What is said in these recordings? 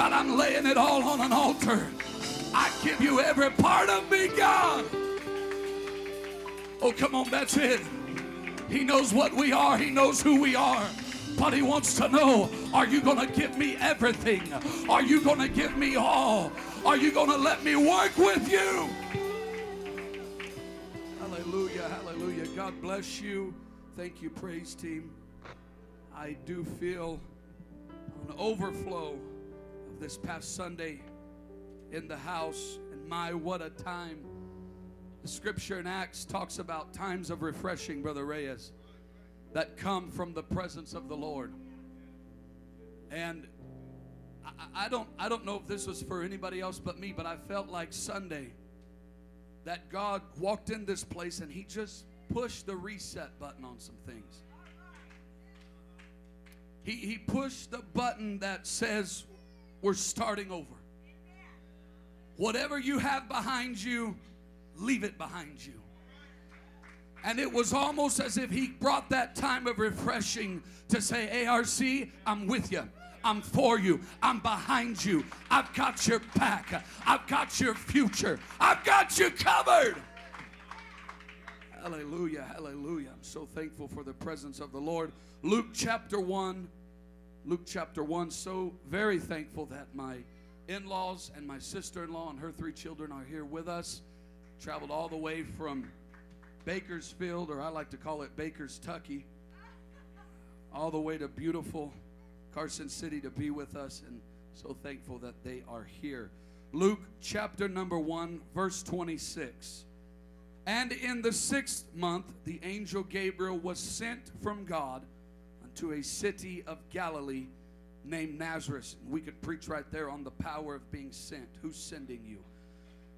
God, I'm laying it all on an altar. I give you every part of me, God. Oh, come on, that's it. He knows what we are, He knows who we are. But He wants to know are you going to give me everything? Are you going to give me all? Are you going to let me work with you? Hallelujah, hallelujah. God bless you. Thank you, praise team. I do feel an overflow this past Sunday in the house. And my, what a time. The scripture in Acts talks about times of refreshing, Brother Reyes, that come from the presence of the Lord. And I, I, don't, I don't know if this was for anybody else but me, but I felt like Sunday that God walked in this place and He just pushed the reset button on some things. He, he pushed the button that says, We're starting over. Whatever you have behind you, leave it behind you. And it was almost as if he brought that time of refreshing to say, ARC, I'm with you. I'm for you. I'm behind you. I've got your back. I've got your future. I've got you covered. Hallelujah. Hallelujah. I'm so thankful for the presence of the Lord. Luke chapter 1. Luke chapter 1. So very thankful that my in laws and my sister in law and her three children are here with us. Traveled all the way from Bakersfield, or I like to call it Baker's Tucky, all the way to beautiful Carson City to be with us, and so thankful that they are here. Luke chapter number 1, verse 26. And in the sixth month, the angel Gabriel was sent from God unto a city of Galilee named Nazareth. and We could preach right there on the power of being sent. Who's sending you?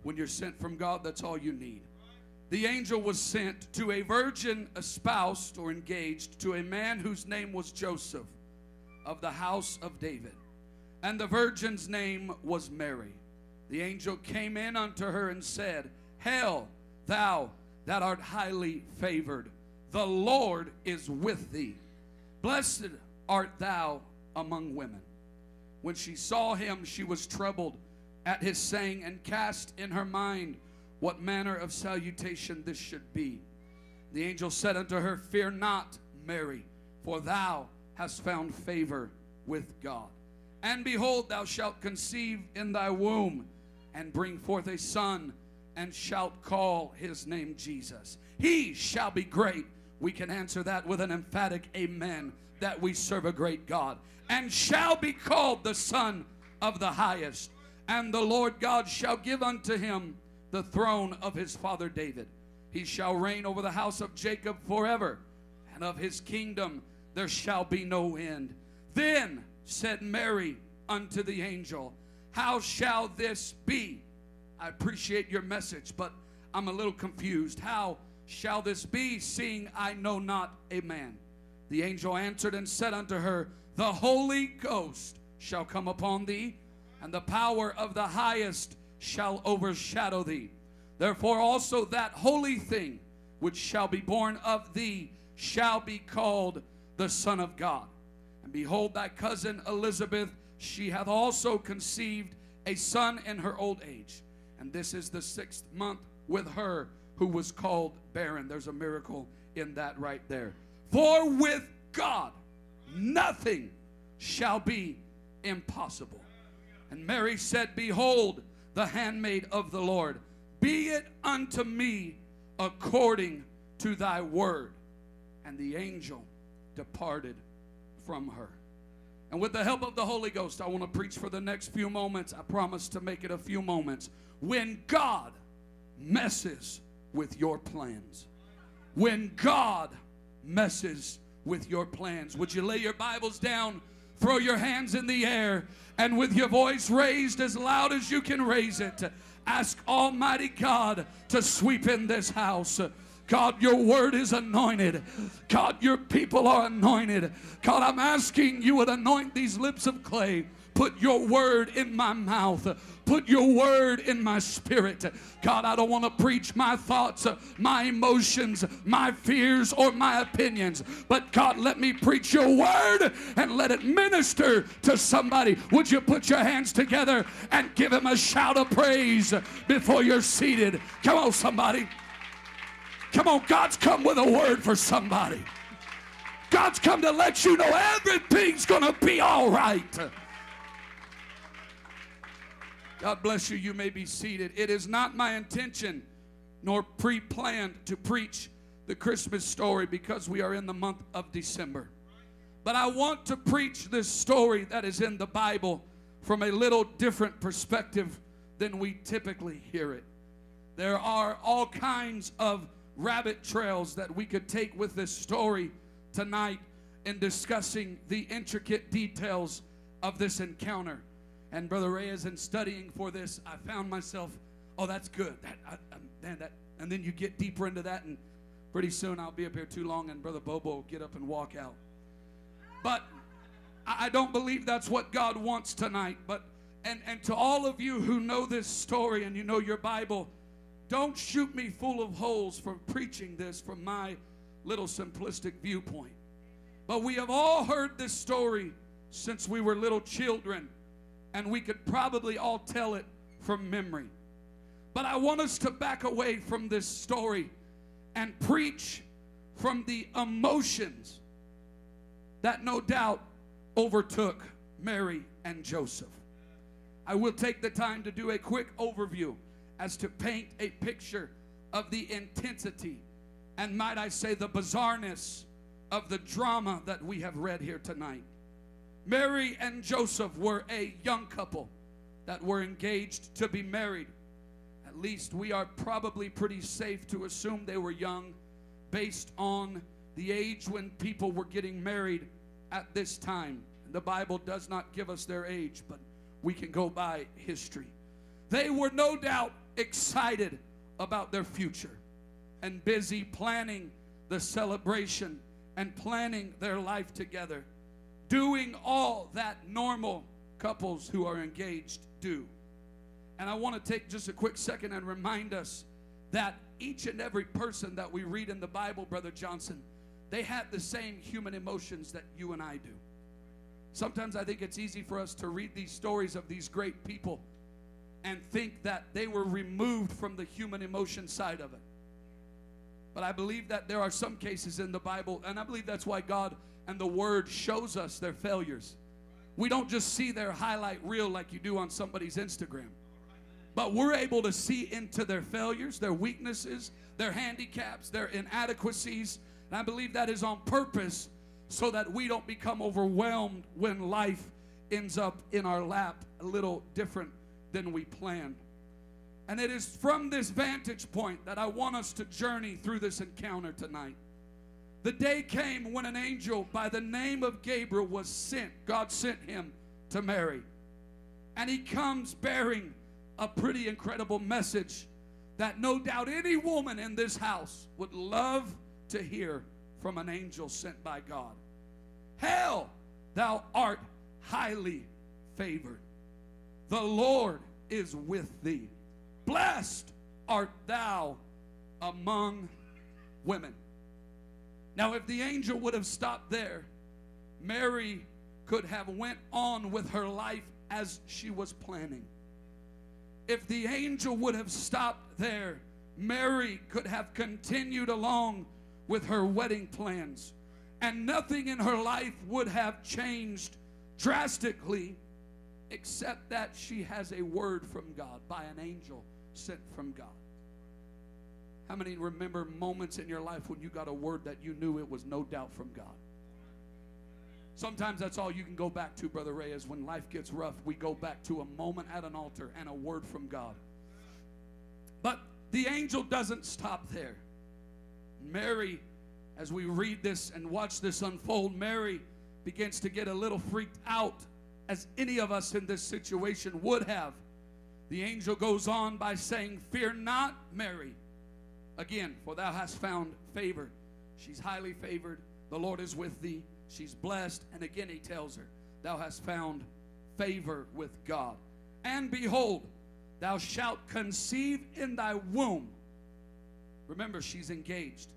When you're sent from God, that's all you need. The angel was sent to a virgin espoused or engaged to a man whose name was Joseph of the house of David. And the virgin's name was Mary. The angel came in unto her and said, Hail, thou that art highly favored, the Lord is with thee. Blessed art thou among women. When she saw him, she was troubled at his saying and cast in her mind what manner of salutation this should be. The angel said unto her, Fear not, Mary, for thou hast found favor with God. And behold, thou shalt conceive in thy womb and bring forth a son, and shalt call his name Jesus. He shall be great. We can answer that with an emphatic amen that we serve a great God and shall be called the Son of the highest. And the Lord God shall give unto him the throne of his father David. He shall reign over the house of Jacob forever, and of his kingdom there shall be no end. Then said Mary unto the angel, How shall this be? I appreciate your message, but I'm a little confused. How shall this be, seeing I know not a man? The angel answered and said unto her, The Holy Ghost shall come upon thee, and the power of the highest shall overshadow thee. Therefore also that holy thing which shall be born of thee shall be called the Son of God. And behold, thy cousin Elizabeth, she hath also conceived a son in her old age. And this is the sixth month with her who was called barren. There's a miracle in that right there. For with God nothing shall be impossible. And Mary said, Behold, the handmaid of the Lord, be it unto me according to thy word. And the angel departed from her. And with the help of the Holy Ghost, I want to preach for the next few moments. I promise to make it a few moments. When God messes with your plans, when God messes with your plans. Would you lay your Bibles down, throw your hands in the air, and with your voice raised as loud as you can raise it, ask Almighty God to sweep in this house. God, your word is anointed. God, your people are anointed. God, I'm asking you would anoint these lips of clay Put your word in my mouth. Put your word in my spirit. God, I don't want to preach my thoughts, my emotions, my fears, or my opinions. But God, let me preach your word and let it minister to somebody. Would you put your hands together and give him a shout of praise before you're seated? Come on, somebody. Come on, God's come with a word for somebody. God's come to let you know everything's going to be all right. God bless you. You may be seated. It is not my intention nor pre planned to preach the Christmas story because we are in the month of December. But I want to preach this story that is in the Bible from a little different perspective than we typically hear it. There are all kinds of rabbit trails that we could take with this story tonight in discussing the intricate details of this encounter. And Brother Reyes, in studying for this, I found myself, oh, that's good. That, I, I, man, that, and then you get deeper into that, and pretty soon I'll be up here too long, and Brother Bobo will get up and walk out. But I don't believe that's what God wants tonight. But and and to all of you who know this story and you know your Bible, don't shoot me full of holes for preaching this from my little simplistic viewpoint. But we have all heard this story since we were little children and we could probably all tell it from memory. But I want us to back away from this story and preach from the emotions that no doubt overtook Mary and Joseph. I will take the time to do a quick overview as to paint a picture of the intensity and, might I say, the bizarreness of the drama that we have read here tonight. Mary and Joseph were a young couple that were engaged to be married. At least we are probably pretty safe to assume they were young based on the age when people were getting married at this time. The Bible does not give us their age, but we can go by history. They were no doubt excited about their future and busy planning the celebration and planning their life together doing all that normal couples who are engaged do. And I want to take just a quick second and remind us that each and every person that we read in the Bible, Brother Johnson, they had the same human emotions that you and I do. Sometimes I think it's easy for us to read these stories of these great people and think that they were removed from the human emotion side of it. But I believe that there are some cases in the Bible, and I believe that's why God and the Word shows us their failures. We don't just see their highlight reel like you do on somebody's Instagram, but we're able to see into their failures, their weaknesses, their handicaps, their inadequacies. And I believe that is on purpose so that we don't become overwhelmed when life ends up in our lap a little different than we planned. And it is from this vantage point that I want us to journey through this encounter tonight. The day came when an angel by the name of Gabriel was sent. God sent him to Mary. And he comes bearing a pretty incredible message that no doubt any woman in this house would love to hear from an angel sent by God. Hail, thou art highly favored. The Lord is with thee. Blessed art thou among women. Now, if the angel would have stopped there, Mary could have went on with her life as she was planning. If the angel would have stopped there, Mary could have continued along with her wedding plans. And nothing in her life would have changed drastically except that she has a word from God by an angel sent from God. How many remember moments in your life when you got a word that you knew it was no doubt from God? Sometimes that's all you can go back to, Brother Ray, is when life gets rough, we go back to a moment at an altar and a word from God. But the angel doesn't stop there. Mary, as we read this and watch this unfold, Mary begins to get a little freaked out, as any of us in this situation would have. The angel goes on by saying, Fear not, Mary Again, for thou hast found favor. She's highly favored. The Lord is with thee. She's blessed. And again, he tells her, Thou hast found favor with God. And behold, thou shalt conceive in thy womb. Remember, she's engaged.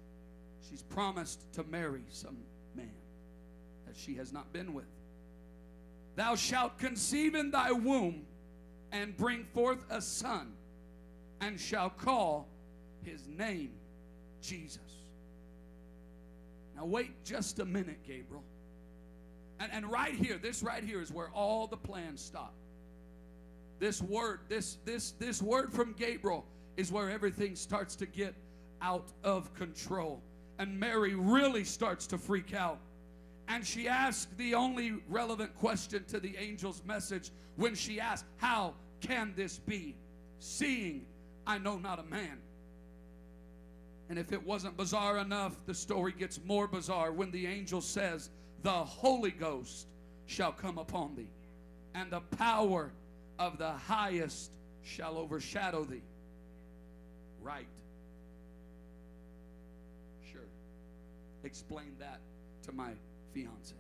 She's promised to marry some man that she has not been with. Thou shalt conceive in thy womb and bring forth a son, and shall call his name Jesus. Now, wait just a minute, Gabriel. And, and right here, this right here is where all the plans stop. This word, this, this, this word from Gabriel is where everything starts to get out of control. And Mary really starts to freak out. And she asks the only relevant question to the angel's message when she asks, How can this be? Seeing I know not a man. And if it wasn't bizarre enough, the story gets more bizarre when the angel says, The Holy Ghost shall come upon thee, and the power of the highest shall overshadow thee. Right. Sure. Explain that to my fiance.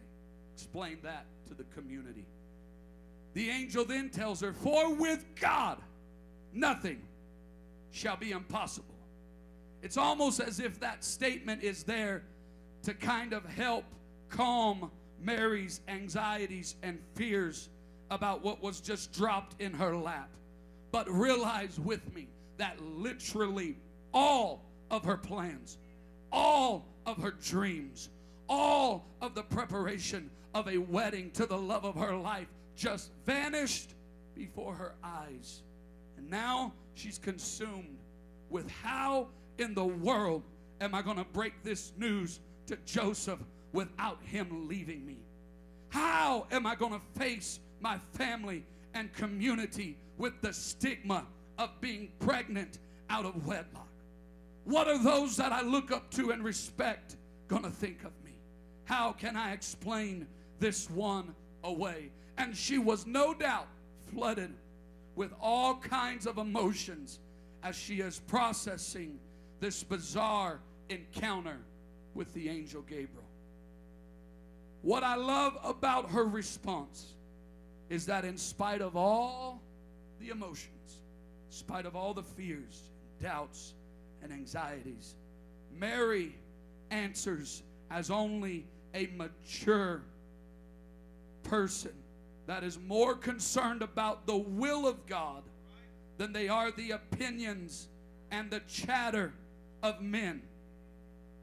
Explain that to the community. The angel then tells her, For with God nothing shall be impossible. It's almost as if that statement is there to kind of help calm Mary's anxieties and fears about what was just dropped in her lap. But realize with me that literally all of her plans, all of her dreams, all of the preparation of a wedding to the love of her life just vanished before her eyes. And now she's consumed with how in the world am I going to break this news to Joseph without him leaving me? How am I going to face my family and community with the stigma of being pregnant out of wedlock? What are those that I look up to and respect going to think of me? How can I explain this one away? And she was no doubt flooded with all kinds of emotions as she is processing this bizarre encounter with the angel Gabriel. What I love about her response is that, in spite of all the emotions, in spite of all the fears, doubts, and anxieties, Mary answers as only a mature person that is more concerned about the will of God than they are the opinions and the chatter of men.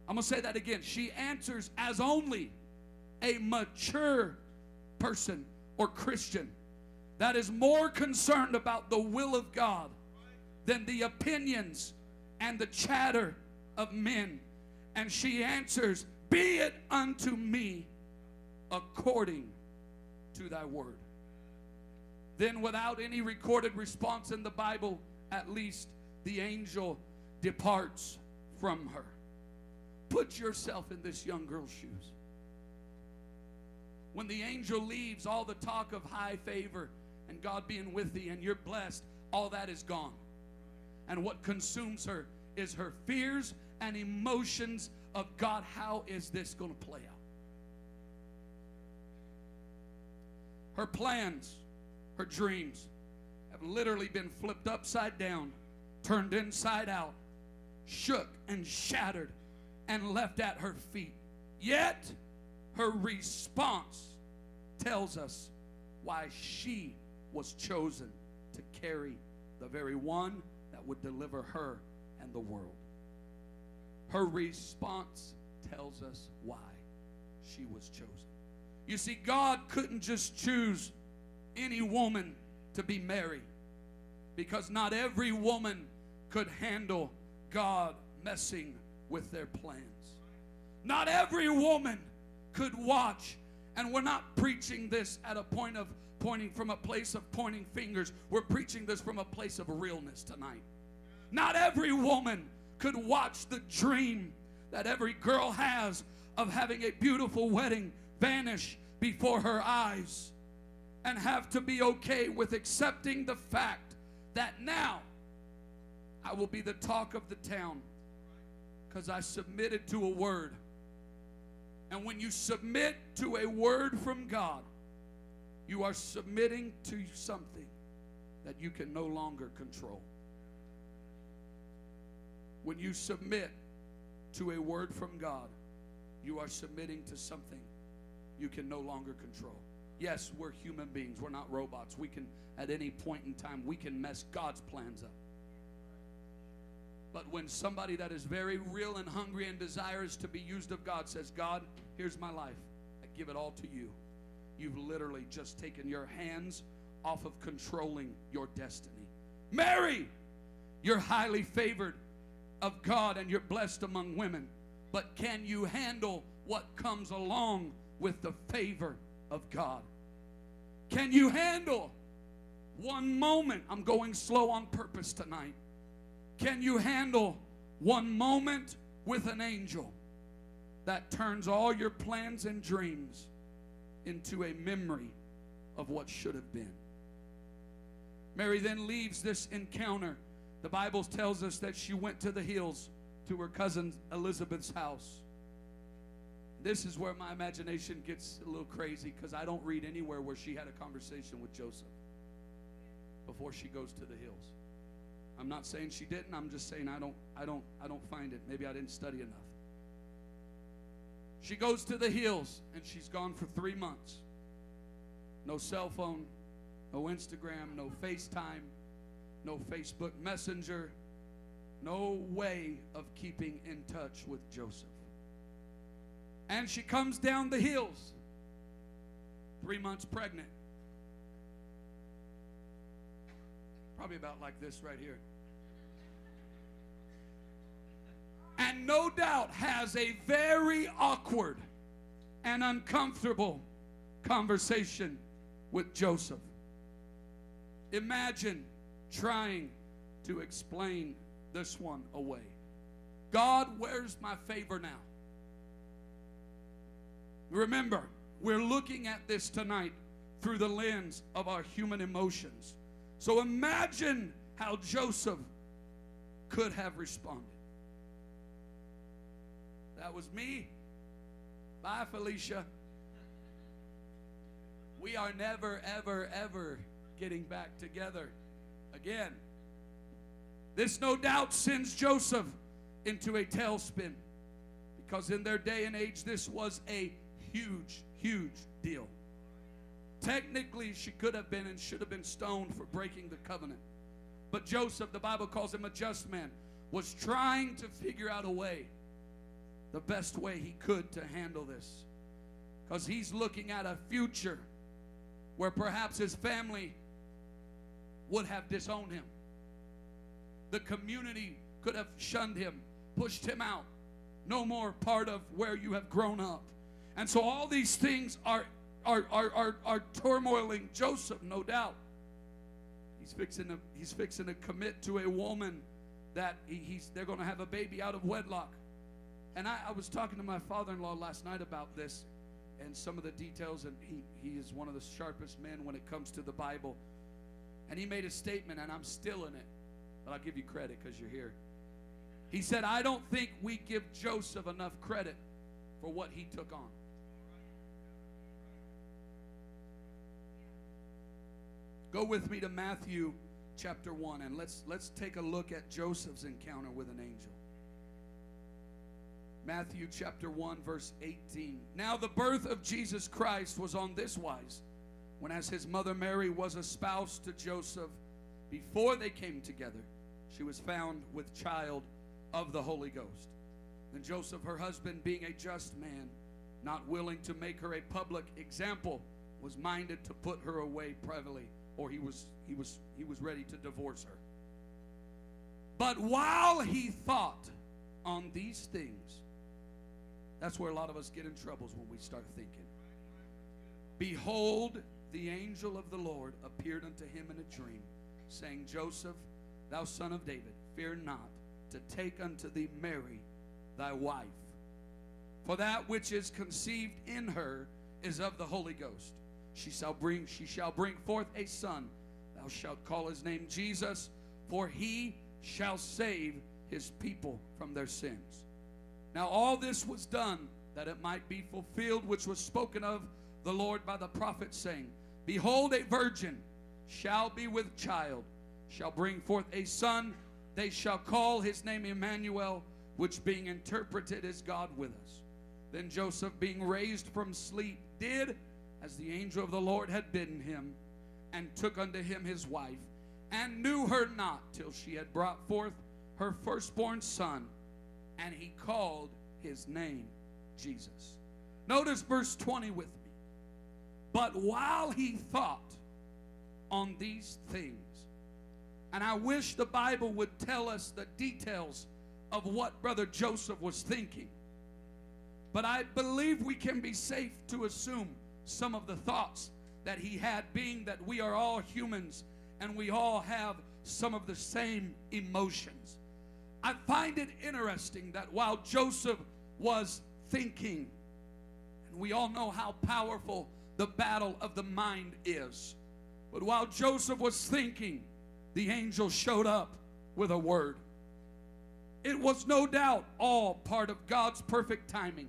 I'm going to say that again. She answers as only a mature person or Christian that is more concerned about the will of God than the opinions and the chatter of men. And she answers, Be it unto me according to thy word. Then, without any recorded response in the Bible, at least the angel departs from her. Put yourself in this young girl's shoes. When the angel leaves, all the talk of high favor and God being with thee and you're blessed, all that is gone. And what consumes her is her fears and emotions of God, how is this going to play out? Her plans, her dreams have literally been flipped upside down, turned inside out, shook and shattered, and left at her feet. Yet, her response tells us why she was chosen to carry the very one that would deliver her and the world. Her response tells us why she was chosen. You see, God couldn't just choose any woman to be Mary because not every woman could handle God messing with their plans. Not every woman could watch, and we're not preaching this at a point of pointing from a place of pointing fingers. We're preaching this from a place of realness tonight. Not every woman could watch the dream that every girl has of having a beautiful wedding vanish before her eyes and have to be okay with accepting the fact that now I will be the talk of the town because I submitted to a word. And when you submit to a word from God, You are submitting to something that you can no longer control. When you submit to a word from God, you are submitting to something you can no longer control. Yes, we're human beings. We're not robots. We can, at any point in time, we can mess God's plans up. But when somebody that is very real and hungry and desires to be used of God says, God, here's my life, I give it all to you, you've literally just taken your hands off of controlling your destiny. Mary, you're highly favored of God and you're blessed among women. But can you handle what comes along with the favor of God? Can you handle one moment? I'm going slow on purpose tonight. Can you handle one moment with an angel that turns all your plans and dreams into a memory of what should have been? Mary then leaves this encounter. The Bible tells us that she went to the hills to her cousin Elizabeth's house. This is where my imagination gets a little crazy because I don't read anywhere where she had a conversation with Joseph before she goes to the hills. I'm not saying she didn't. I'm just saying I don't I don't I don't find it. Maybe I didn't study enough. She goes to the hills and she's gone for 3 months. No cell phone, no Instagram, no FaceTime, no Facebook Messenger, no way of keeping in touch with Joseph. And she comes down the hills, three months pregnant. Probably about like this right here. And no doubt has a very awkward and uncomfortable conversation with Joseph. Imagine trying to explain this one away. God, where's my favor now? Remember, we're looking at this tonight through the lens of our human emotions. So imagine how Joseph could have responded. That was me. Bye, Felicia. We are never, ever, ever getting back together again. This no doubt sends Joseph into a tailspin because in their day and age, this was a huge, huge deal. Technically, she could have been and should have been stoned for breaking the covenant. But Joseph, the Bible calls him a just man, was trying to figure out a way, the best way he could to handle this. Because he's looking at a future where perhaps his family would have disowned him. The community could have shunned him, pushed him out. No more part of where you have grown up. And so all these things are, are, are, are, are turmoiling Joseph, no doubt. He's fixing to, he's fixing to commit to a woman that he, he's, they're going to have a baby out of wedlock. And I, I was talking to my father in law last night about this and some of the details, and he, he is one of the sharpest men when it comes to the Bible. And he made a statement, and I'm still in it, but I'll give you credit because you're here. He said, I don't think we give Joseph enough credit for what he took on. Go with me to Matthew chapter 1 and let's let's take a look at Joseph's encounter with an angel. Matthew chapter 1 verse 18. Now the birth of Jesus Christ was on this wise when as his mother Mary was espoused to Joseph before they came together she was found with child of the Holy Ghost. Then Joseph her husband being a just man not willing to make her a public example was minded to put her away privately or he was he was he was ready to divorce her. But while he thought on these things, that's where a lot of us get in troubles when we start thinking. Behold, the angel of the Lord appeared unto him in a dream, saying, Joseph, thou son of David, fear not to take unto thee Mary, thy wife. For that which is conceived in her is of the Holy Ghost. She shall bring she shall bring forth a son. Thou shalt call his name Jesus, for he shall save his people from their sins. Now all this was done that it might be fulfilled which was spoken of the Lord by the prophet saying, Behold, a virgin shall be with child, shall bring forth a son. They shall call his name Emmanuel, which being interpreted is God with us. Then Joseph, being raised from sleep, did as the angel of the Lord had bidden him, and took unto him his wife, and knew her not till she had brought forth her firstborn son, and he called his name Jesus. Notice verse 20 with me. But while he thought on these things, and I wish the Bible would tell us the details of what Brother Joseph was thinking. But I believe we can be safe to assume some of the thoughts that he had, being that we are all humans and we all have some of the same emotions. I find it interesting that while Joseph was thinking, and we all know how powerful the battle of the mind is, but while Joseph was thinking, the angel showed up with a word. It was no doubt all part of God's perfect timing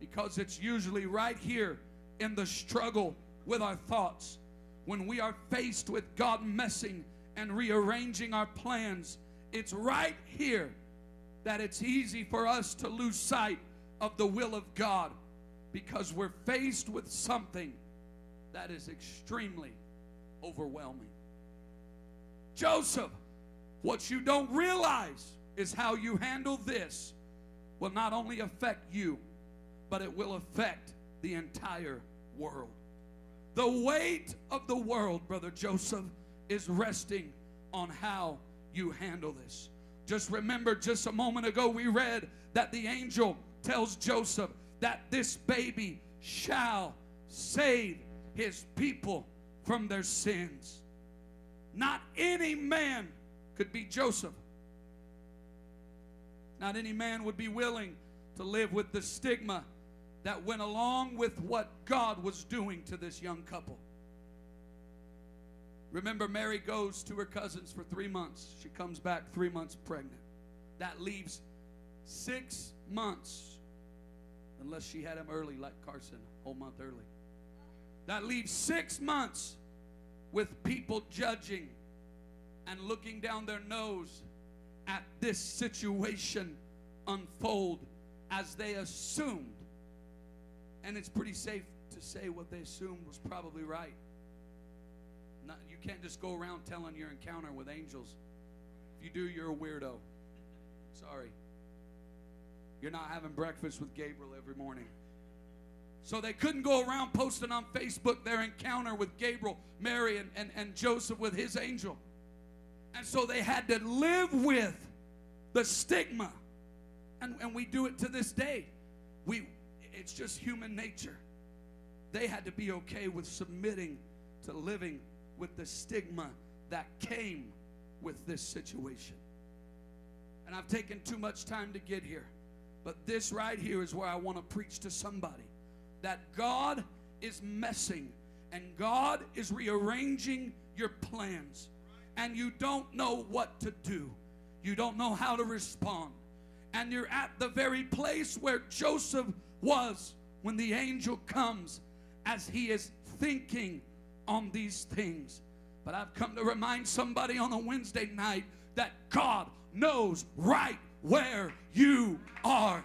because it's usually right here in the struggle with our thoughts when we are faced with God messing and rearranging our plans. It's right here that it's easy for us to lose sight of the will of God because we're faced with something that is extremely overwhelming. Joseph, what you don't realize is how you handle this will not only affect you, but it will affect the entire world. The weight of the world, Brother Joseph, is resting on how you handle this. Just remember, just a moment ago, we read that the angel tells Joseph that this baby shall save his people from their sins. Not any man could be Joseph. Not any man would be willing to live with the stigma that went along with what God was doing to this young couple. Remember, Mary goes to her cousins for three months. She comes back three months pregnant. That leaves six months, unless she had him early, like Carson, a whole month early. That leaves six months with people judging and looking down their nose at this situation unfold as they assumed. And it's pretty safe to say what they assumed was probably right. Not, you can't just go around telling your encounter with angels. If you do, you're a weirdo. Sorry. You're not having breakfast with Gabriel every morning. So they couldn't go around posting on Facebook their encounter with Gabriel, Mary, and, and, and Joseph with his angel. And so they had to live with the stigma. And, and we do it to this day. We, it's just human nature. They had to be okay with submitting to living with the stigma that came with this situation. And I've taken too much time to get here. But this right here is where I want to preach to somebody that God is messing and God is rearranging your plans and you don't know what to do. You don't know how to respond. And you're at the very place where Joseph was when the angel comes as he is thinking on these things. But I've come to remind somebody on a Wednesday night that God knows right where you are.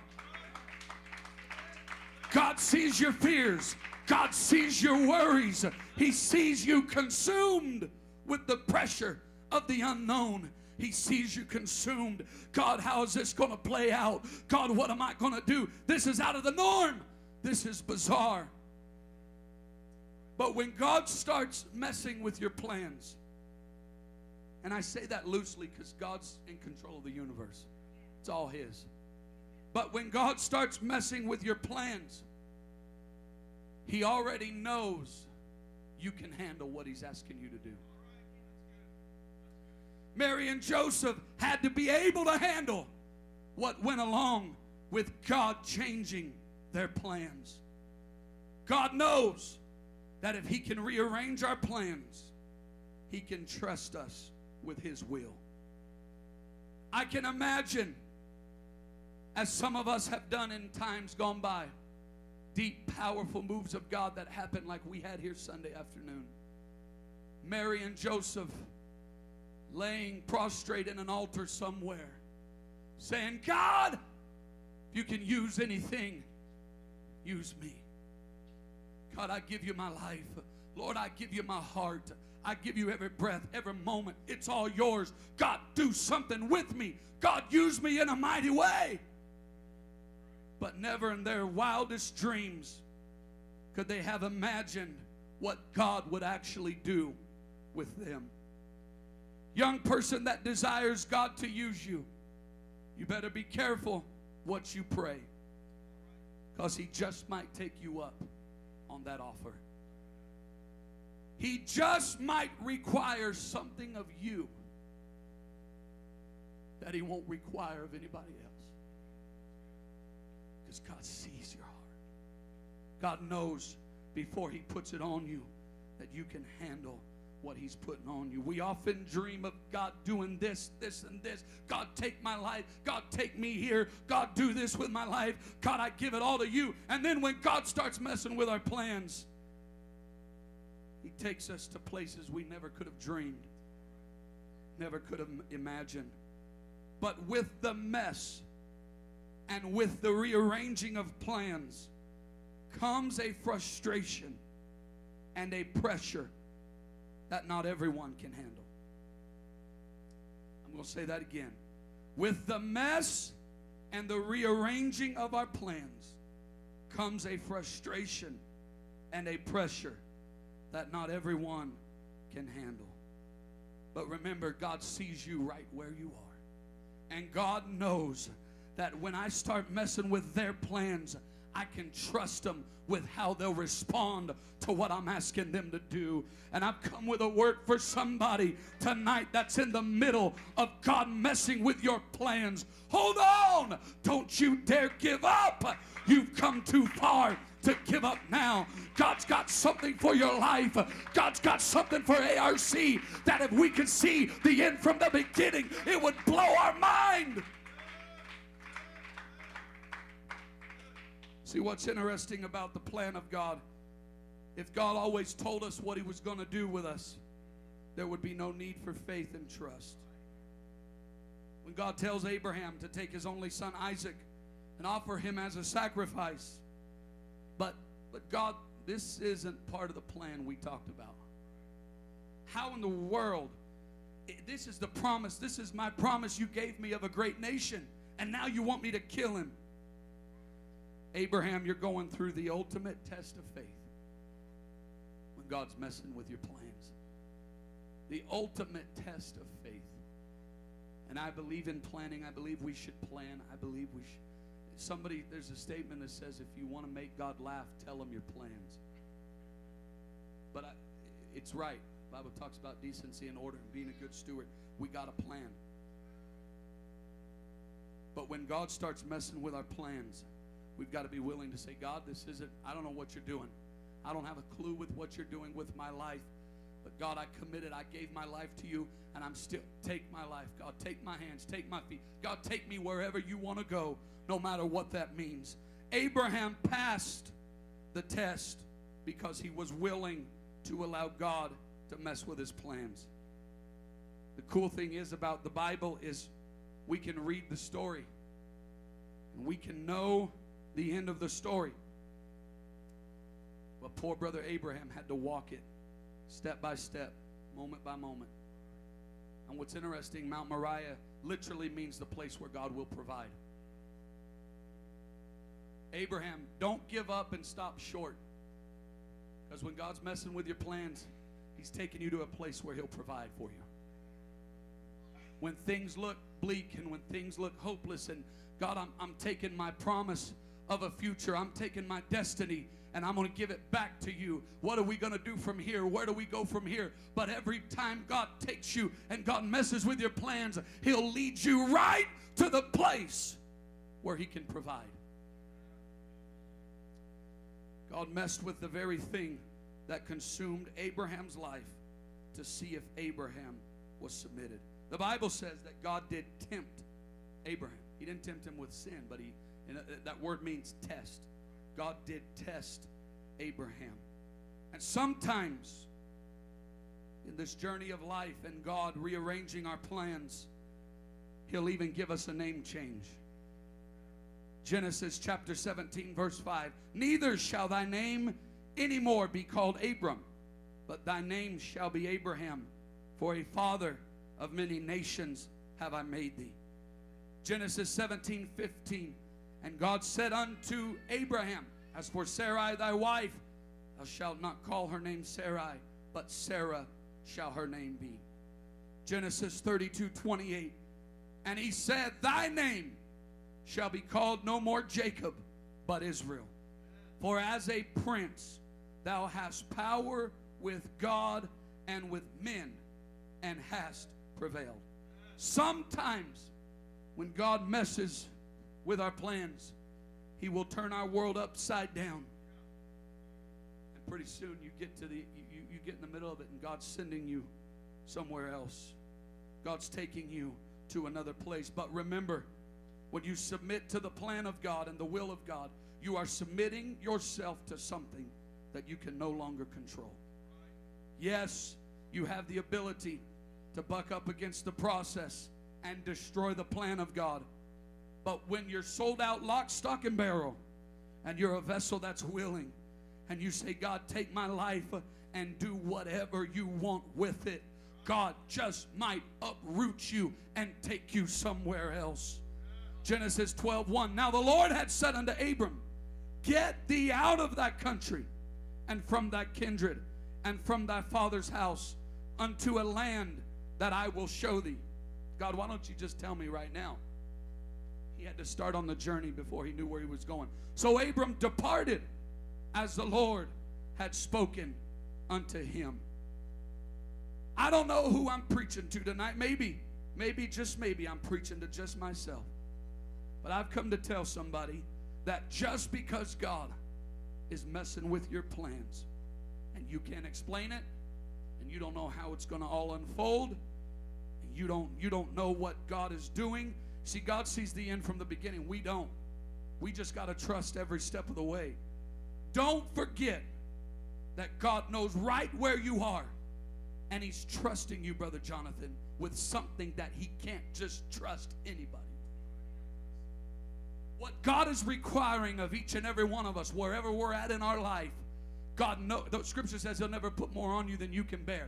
God sees your fears. God sees your worries. He sees you consumed with the pressure of the unknown. He sees you consumed. God, how is this going to play out? God, what am I going to do? This is out of the norm. This is bizarre. But when God starts messing with your plans, and I say that loosely because God's in control of the universe, it's all His. But when God starts messing with your plans, He already knows you can handle what He's asking you to do. Mary and Joseph had to be able to handle what went along with God changing their plans. God knows that if He can rearrange our plans, He can trust us with His will. I can imagine, as some of us have done in times gone by, deep, powerful moves of God that happened like we had here Sunday afternoon. Mary and Joseph laying prostrate in an altar somewhere, saying, God, if you can use anything, use me. God, I give you my life. Lord, I give you my heart. I give you every breath, every moment. It's all yours. God, do something with me. God, use me in a mighty way. But never in their wildest dreams could they have imagined what God would actually do with them. Young person that desires God to use you, you better be careful what you pray because He just might take you up on that offer. He just might require something of you that He won't require of anybody else. Because God sees your heart. God knows before He puts it on you that you can handle what He's putting on you. We often dream of God doing this, this, and this. God, take my life. God, take me here. God, do this with my life. God, I give it all to you. And then when God starts messing with our plans, He takes us to places we never could have dreamed, never could have imagined. But with the mess and with the rearranging of plans comes a frustration and a pressure that not everyone can handle. I'm going to say that again. With the mess and the rearranging of our plans comes a frustration and a pressure that not everyone can handle. But remember, God sees you right where you are. And God knows that when I start messing with their plans, I can trust them with how they'll respond to what I'm asking them to do. And I've come with a word for somebody tonight that's in the middle of God messing with your plans. Hold on. Don't you dare give up. You've come too far to give up now. God's got something for your life. God's got something for ARC that if we could see the end from the beginning, it would blow our mind. See, what's interesting about the plan of God, if God always told us what He was going to do with us, there would be no need for faith and trust. When God tells Abraham to take his only son Isaac and offer him as a sacrifice, but but God, this isn't part of the plan we talked about. How in the world? This is the promise. This is my promise you gave me of a great nation, and now you want me to kill him. Abraham, you're going through the ultimate test of faith when God's messing with your plans. The ultimate test of faith. And I believe in planning. I believe we should plan. I believe we should. Somebody, there's a statement that says, if you want to make God laugh, tell him your plans. But I, it's right. The Bible talks about decency and order and being a good steward. We got a plan. But when God starts messing with our plans, We've got to be willing to say, God, this isn't, I don't know what you're doing. I don't have a clue with what you're doing with my life. But God, I committed. I gave my life to you, and I'm still, take my life. God, take my hands, take my feet. God, take me wherever you want to go, no matter what that means. Abraham passed the test because he was willing to allow God to mess with his plans. The cool thing is about the Bible is we can read the story and we can know the end of the story. But poor brother Abraham had to walk it step by step, moment by moment. And what's interesting, Mount Moriah literally means the place where God will provide. Abraham, don't give up and stop short. Because when God's messing with your plans, He's taking you to a place where He'll provide for you. When things look bleak and when things look hopeless, and God, I'm, I'm taking my promise of a future. I'm taking my destiny and I'm going to give it back to you. What are we going to do from here? Where do we go from here? But every time God takes you and God messes with your plans, He'll lead you right to the place where He can provide. God messed with the very thing that consumed Abraham's life to see if Abraham was submitted. The Bible says that God did tempt Abraham. He didn't tempt him with sin, but he and that word means test. God did test Abraham. And sometimes in this journey of life and God rearranging our plans, He'll even give us a name change. Genesis chapter 17, verse 5. Neither shall thy name anymore be called Abram, but thy name shall be Abraham, for a father of many nations have I made thee. Genesis 17, 15. And God said unto Abraham, As for Sarai thy wife, thou shalt not call her name Sarai, but Sarah shall her name be. Genesis 32, 28. And he said, Thy name shall be called no more Jacob, but Israel. For as a prince thou hast power with God and with men, and hast prevailed. Sometimes when God messes with our plans, He will turn our world upside down. And pretty soon you get to the you, you get in the middle of it, and God's sending you somewhere else. God's taking you to another place. But remember, when you submit to the plan of God and the will of God, you are submitting yourself to something that you can no longer control. Yes, you have the ability to buck up against the process and destroy the plan of God. But when you're sold out lock, stock, and barrel, and you're a vessel that's willing, and you say, God, take my life and do whatever you want with it, God just might uproot you and take you somewhere else. Genesis 12 1. Now the Lord had said unto Abram, Get thee out of thy country and from thy kindred and from thy father's house unto a land that I will show thee. God, why don't you just tell me right now? He had to start on the journey before he knew where he was going. So Abram departed as the Lord had spoken unto him. I don't know who I'm preaching to tonight. Maybe, maybe, just maybe, I'm preaching to just myself. But I've come to tell somebody that just because God is messing with your plans and you can't explain it and you don't know how it's going to all unfold you don't you don't know what God is doing see God sees the end from the beginning we don't we just got to trust every step of the way don't forget that God knows right where you are and he's trusting you brother Jonathan with something that he can't just trust anybody what God is requiring of each and every one of us, wherever we're at in our life, God knows. the scripture says he'll never put more on you than you can bear.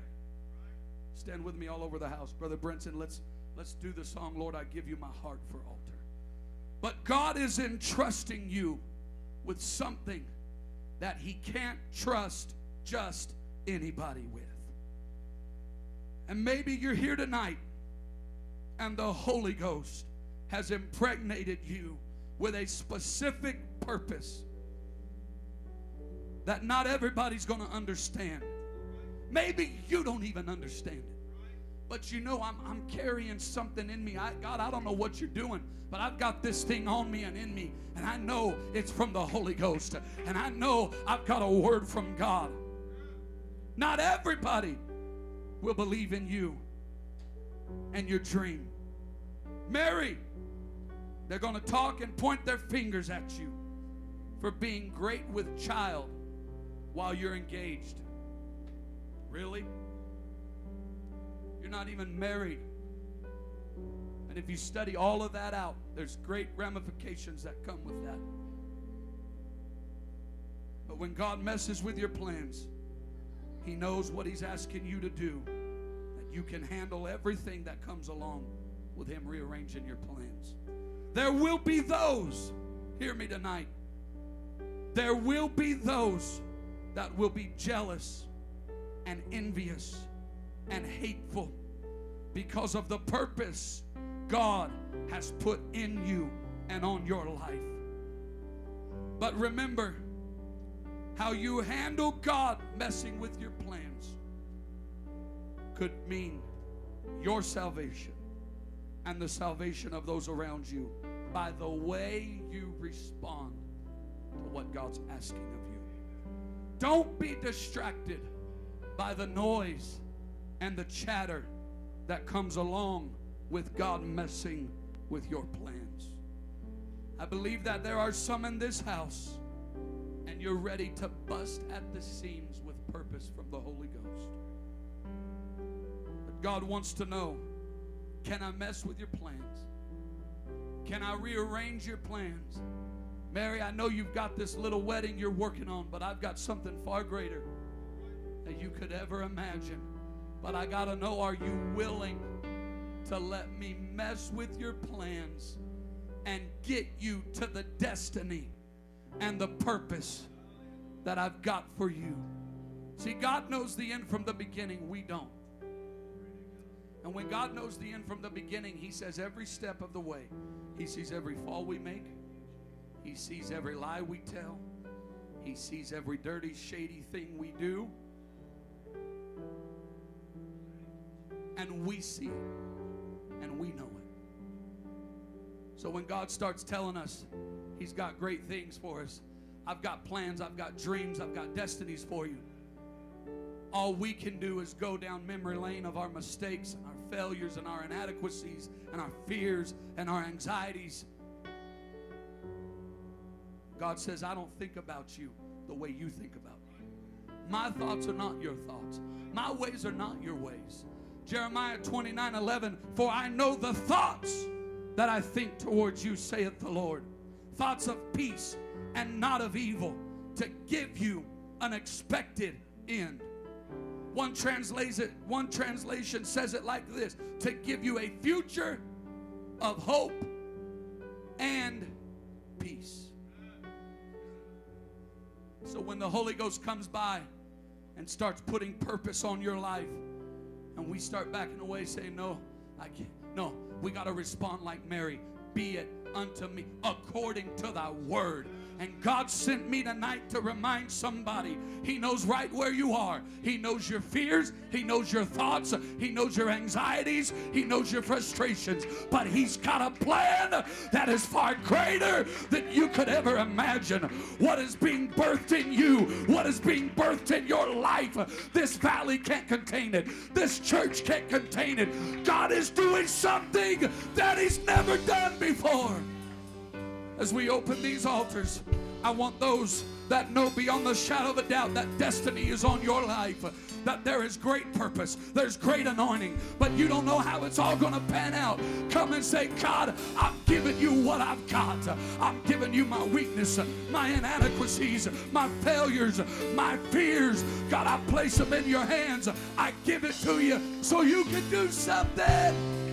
Stand with me all over the house. Brother Brenton, let's let's do the song, Lord, I give you my heart for altar. But God is entrusting you with something that he can't trust just anybody with. And maybe you're here tonight and the Holy Ghost has impregnated you with a specific purpose that not everybody's going to understand. Maybe you don't even understand it. But you know, I'm, I'm carrying something in me. I, God, I don't know what you're doing, but I've got this thing on me and in me, and I know it's from the Holy Ghost, and I know I've got a word from God. Not everybody will believe in you and your dream. Mary, they're going to talk and point their fingers at you for being great with child while you're engaged. Really? You're not even married. And if you study all of that out, there's great ramifications that come with that. But when God messes with your plans, He knows what He's asking you to do, that you can handle everything that comes along with Him rearranging your plans. There will be those, hear me tonight, there will be those that will be jealous and envious and hateful because of the purpose God has put in you and on your life. But remember how you handle God messing with your plans could mean your salvation and the salvation of those around you by the way you respond to what God's asking of you. Don't be distracted by the noise and the chatter that comes along with God messing with your plans. I believe that there are some in this house, and you're ready to bust at the seams with purpose from the Holy Ghost. But God wants to know can I mess with your plans? Can I rearrange your plans? Mary, I know you've got this little wedding you're working on, but I've got something far greater that you could ever imagine. But I got to know are you willing to let me mess with your plans and get you to the destiny and the purpose that I've got for you? See, God knows the end from the beginning, we don't. And when God knows the end from the beginning, He says every step of the way. He sees every fall we make, He sees every lie we tell, He sees every dirty, shady thing we do. And we see it, and we know it. So when God starts telling us He's got great things for us, I've got plans, I've got dreams, I've got destinies for you all we can do is go down memory lane of our mistakes and our failures and our inadequacies and our fears and our anxieties. God says, I don't think about you the way you think about me. My thoughts are not your thoughts, my ways are not your ways. Jeremiah 29 11, for I know the thoughts that I think towards you, saith the Lord. Thoughts of peace and not of evil, to give you an expected end. One translation, one translation says it like this to give you a future of hope and peace. So when the Holy Ghost comes by and starts putting purpose on your life, and we start backing away saying, No, I can't. No, we got to respond like Mary. Be it unto me according to thy word. And God sent me tonight to remind somebody He knows right where you are. He knows your fears, He knows your thoughts, He knows your anxieties, He knows your frustrations. But He's got a plan that is far greater than you could ever imagine. What is being birthed in you, what is being birthed in your life, this valley can't contain it, this church can't contain it. God is doing something that He's never done before as we open these altars, I want those that know beyond the shadow of a doubt that destiny is on your life, that there is great purpose, there's great anointing, but you don't know how it's all going to pan out. Come and say, God, I'm giving you what I've got. I'm giving you my weakness, my inadequacies, my failures, my fears. God, I place them in your hands. I give it to you so you can do something.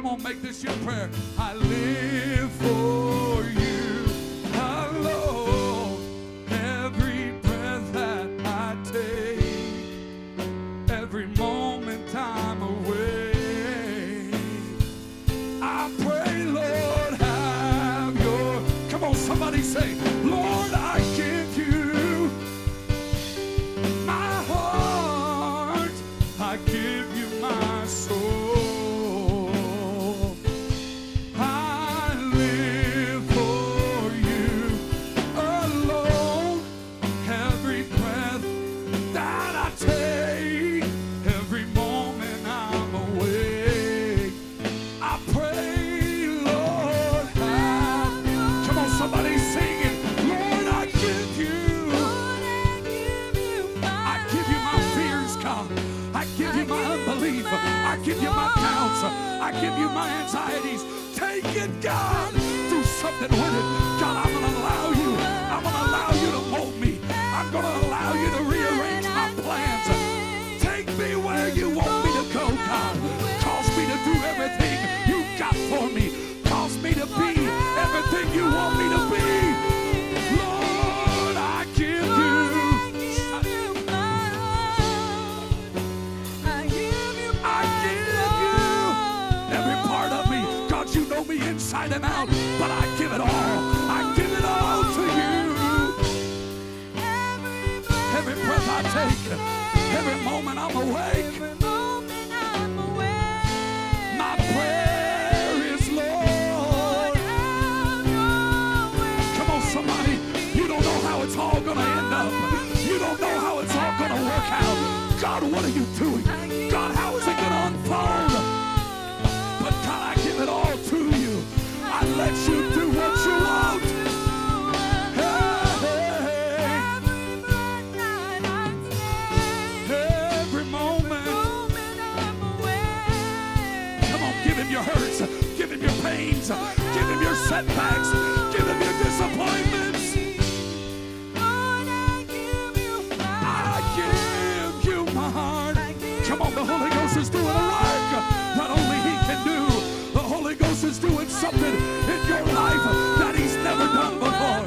Come on, make this your prayer. I live I give you my anxieties. Take it, God. Do something with it. God, I'm going to allow you. I'm going to allow you to mold me. I'm going to allow you to rearrange my plans. Take me where you want me to go, God. Cause me to do everything you got for me. Cause me to be everything you want me to be. Inside and out, but I give it all. I give it all to you. Every breath I take, every moment I'm awake. My prayer is, Lord. Come on, somebody. You don't know how it's all going to end up. You don't know how it's all going to work out. God, what are you doing? Setbacks. Give him your disappointments. I give you my heart. Come on, the Holy Ghost is doing a work that only He can do. The Holy Ghost is doing something in your life that He's never done before.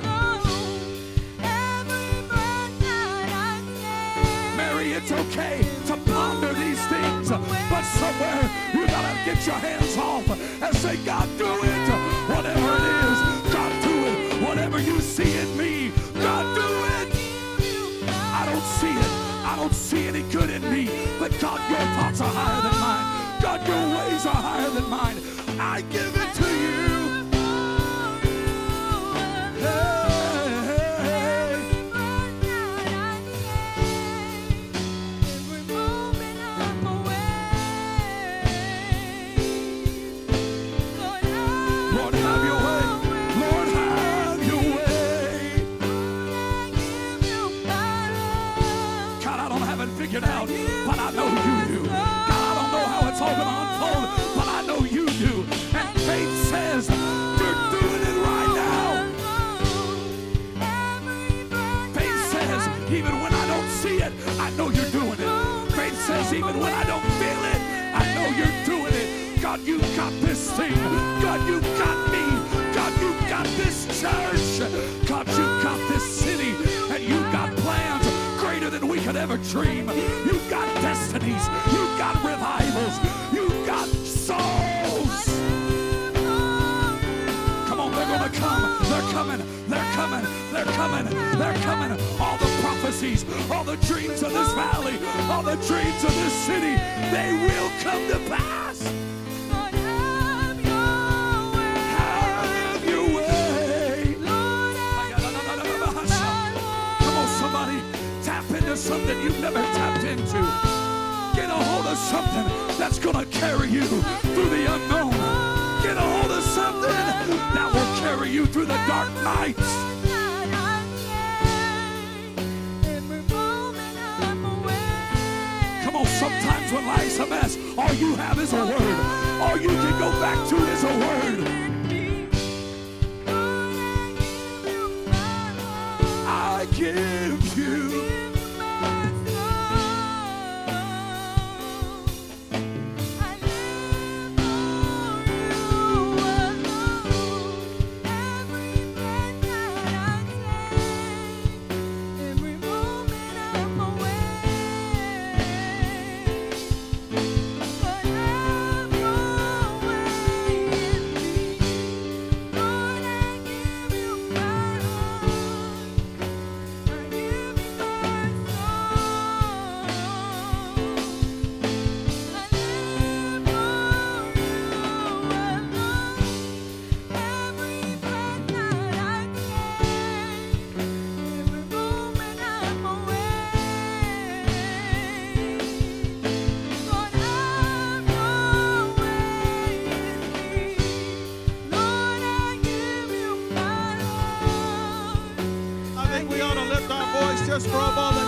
Mary, it's okay to ponder these things, but somewhere you gotta get your hands off and say, God, do it. Don't see any good in me. But God, your thoughts are higher than mine. God, your ways are higher than mine. I give it even when I don't feel it, I know you're doing it. God, you got this thing. God, you got me. God, you got this church. God, you got this city. And you got plans greater than we could ever dream. You got destinies. You got revivals. You got souls. Come on, they're gonna come. They're coming. They're coming. They're coming. They're coming. All the prophecies, all the dreams of this valley, all the dreams of this city, they will come to pass. Have your way. Come on, somebody, tap into something you've never tapped into. Get a hold of something that's gonna carry you through the unknown. Get a hold of something that will carry you through the dark nights. When life's a mess, all you have is a word. All you can go back to is a word. I give I think we